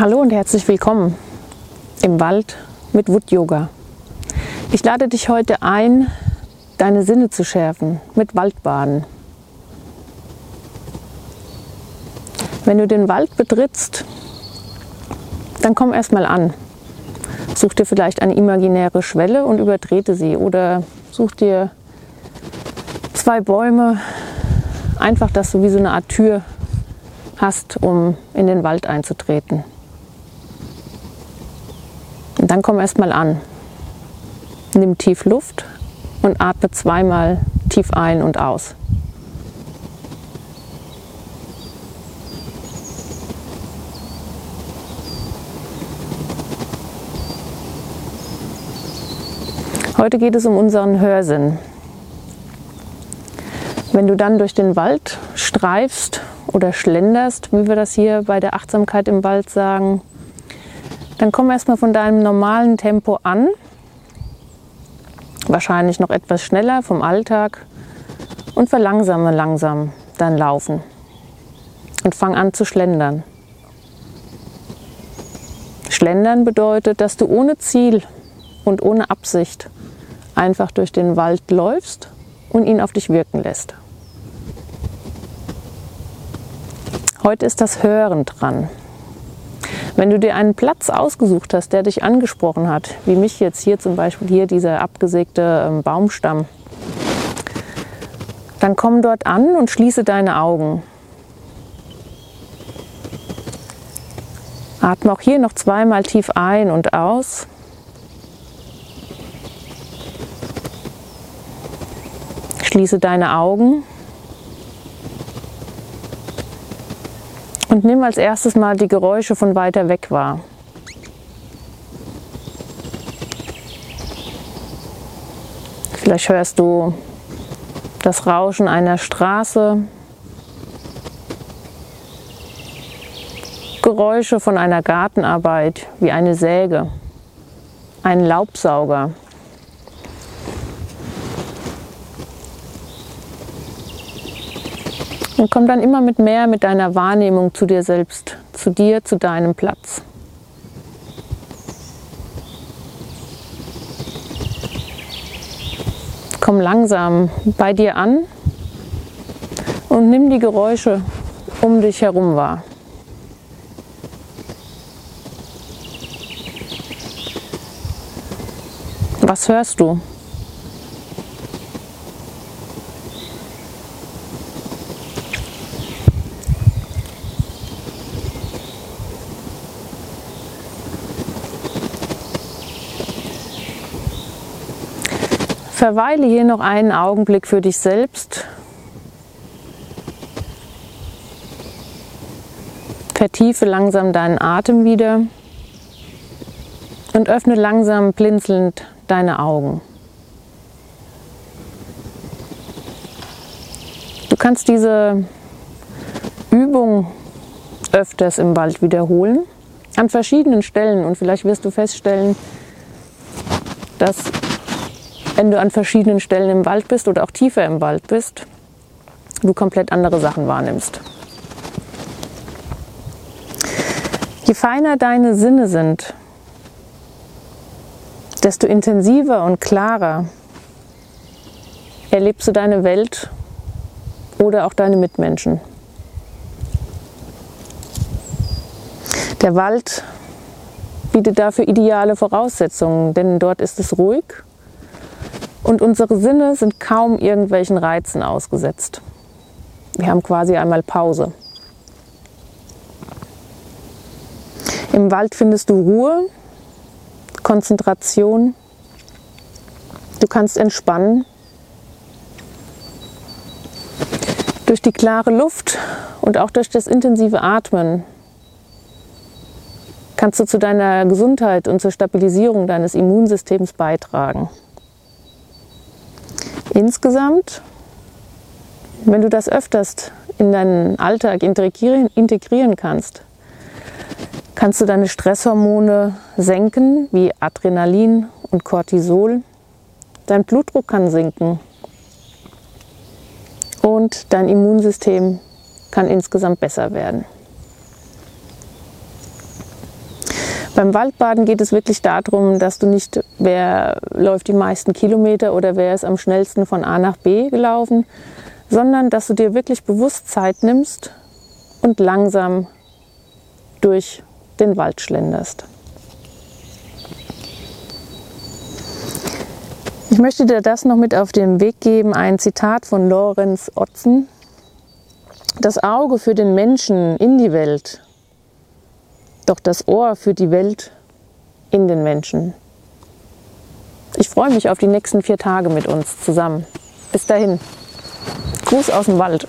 Hallo und herzlich willkommen im Wald mit Wood Yoga. Ich lade dich heute ein, deine Sinne zu schärfen mit Waldbaden. Wenn du den Wald betrittst, dann komm erstmal an. Such dir vielleicht eine imaginäre Schwelle und übertrete sie oder such dir zwei Bäume, einfach, dass du wie so eine Art Tür hast, um in den Wald einzutreten. Dann komm erstmal an. Nimm tief Luft und atme zweimal tief ein und aus. Heute geht es um unseren Hörsinn. Wenn du dann durch den Wald streifst oder schlenderst, wie wir das hier bei der Achtsamkeit im Wald sagen, dann komm erstmal von deinem normalen Tempo an. Wahrscheinlich noch etwas schneller vom Alltag und verlangsame langsam dein Laufen und fang an zu schlendern. Schlendern bedeutet, dass du ohne Ziel und ohne Absicht einfach durch den Wald läufst und ihn auf dich wirken lässt. Heute ist das Hören dran. Wenn du dir einen Platz ausgesucht hast, der dich angesprochen hat, wie mich jetzt hier zum Beispiel hier dieser abgesägte ähm, Baumstamm, dann komm dort an und schließe deine Augen. Atme auch hier noch zweimal tief ein und aus. Schließe deine Augen Und nimm als erstes mal die Geräusche von weiter weg wahr. Vielleicht hörst du das Rauschen einer Straße, Geräusche von einer Gartenarbeit wie eine Säge, einen Laubsauger. Und komm dann immer mit mehr mit deiner Wahrnehmung zu dir selbst, zu dir, zu deinem Platz. Komm langsam bei dir an und nimm die Geräusche um dich herum wahr. Was hörst du? Verweile hier noch einen Augenblick für dich selbst. Vertiefe langsam deinen Atem wieder und öffne langsam blinzelnd deine Augen. Du kannst diese Übung öfters im Wald wiederholen, an verschiedenen Stellen und vielleicht wirst du feststellen, dass wenn du an verschiedenen Stellen im Wald bist oder auch tiefer im Wald bist, du komplett andere Sachen wahrnimmst. Je feiner deine Sinne sind, desto intensiver und klarer erlebst du deine Welt oder auch deine Mitmenschen. Der Wald bietet dafür ideale Voraussetzungen, denn dort ist es ruhig und unsere Sinne sind kaum irgendwelchen Reizen ausgesetzt. Wir haben quasi einmal Pause. Im Wald findest du Ruhe, Konzentration. Du kannst entspannen. Durch die klare Luft und auch durch das intensive Atmen kannst du zu deiner Gesundheit und zur Stabilisierung deines Immunsystems beitragen. Insgesamt, wenn du das öfters in deinen Alltag integrieren, integrieren kannst, kannst du deine Stresshormone senken, wie Adrenalin und Cortisol. Dein Blutdruck kann sinken und dein Immunsystem kann insgesamt besser werden. Beim Waldbaden geht es wirklich darum, dass du nicht, wer läuft die meisten Kilometer oder wer ist am schnellsten von A nach B gelaufen, sondern dass du dir wirklich bewusst Zeit nimmst und langsam durch den Wald schlenderst. Ich möchte dir das noch mit auf den Weg geben, ein Zitat von Lorenz Otzen. Das Auge für den Menschen in die Welt, doch das Ohr für die Welt in den Menschen. Ich freue mich auf die nächsten vier Tage mit uns zusammen. Bis dahin. Gruß aus dem Wald.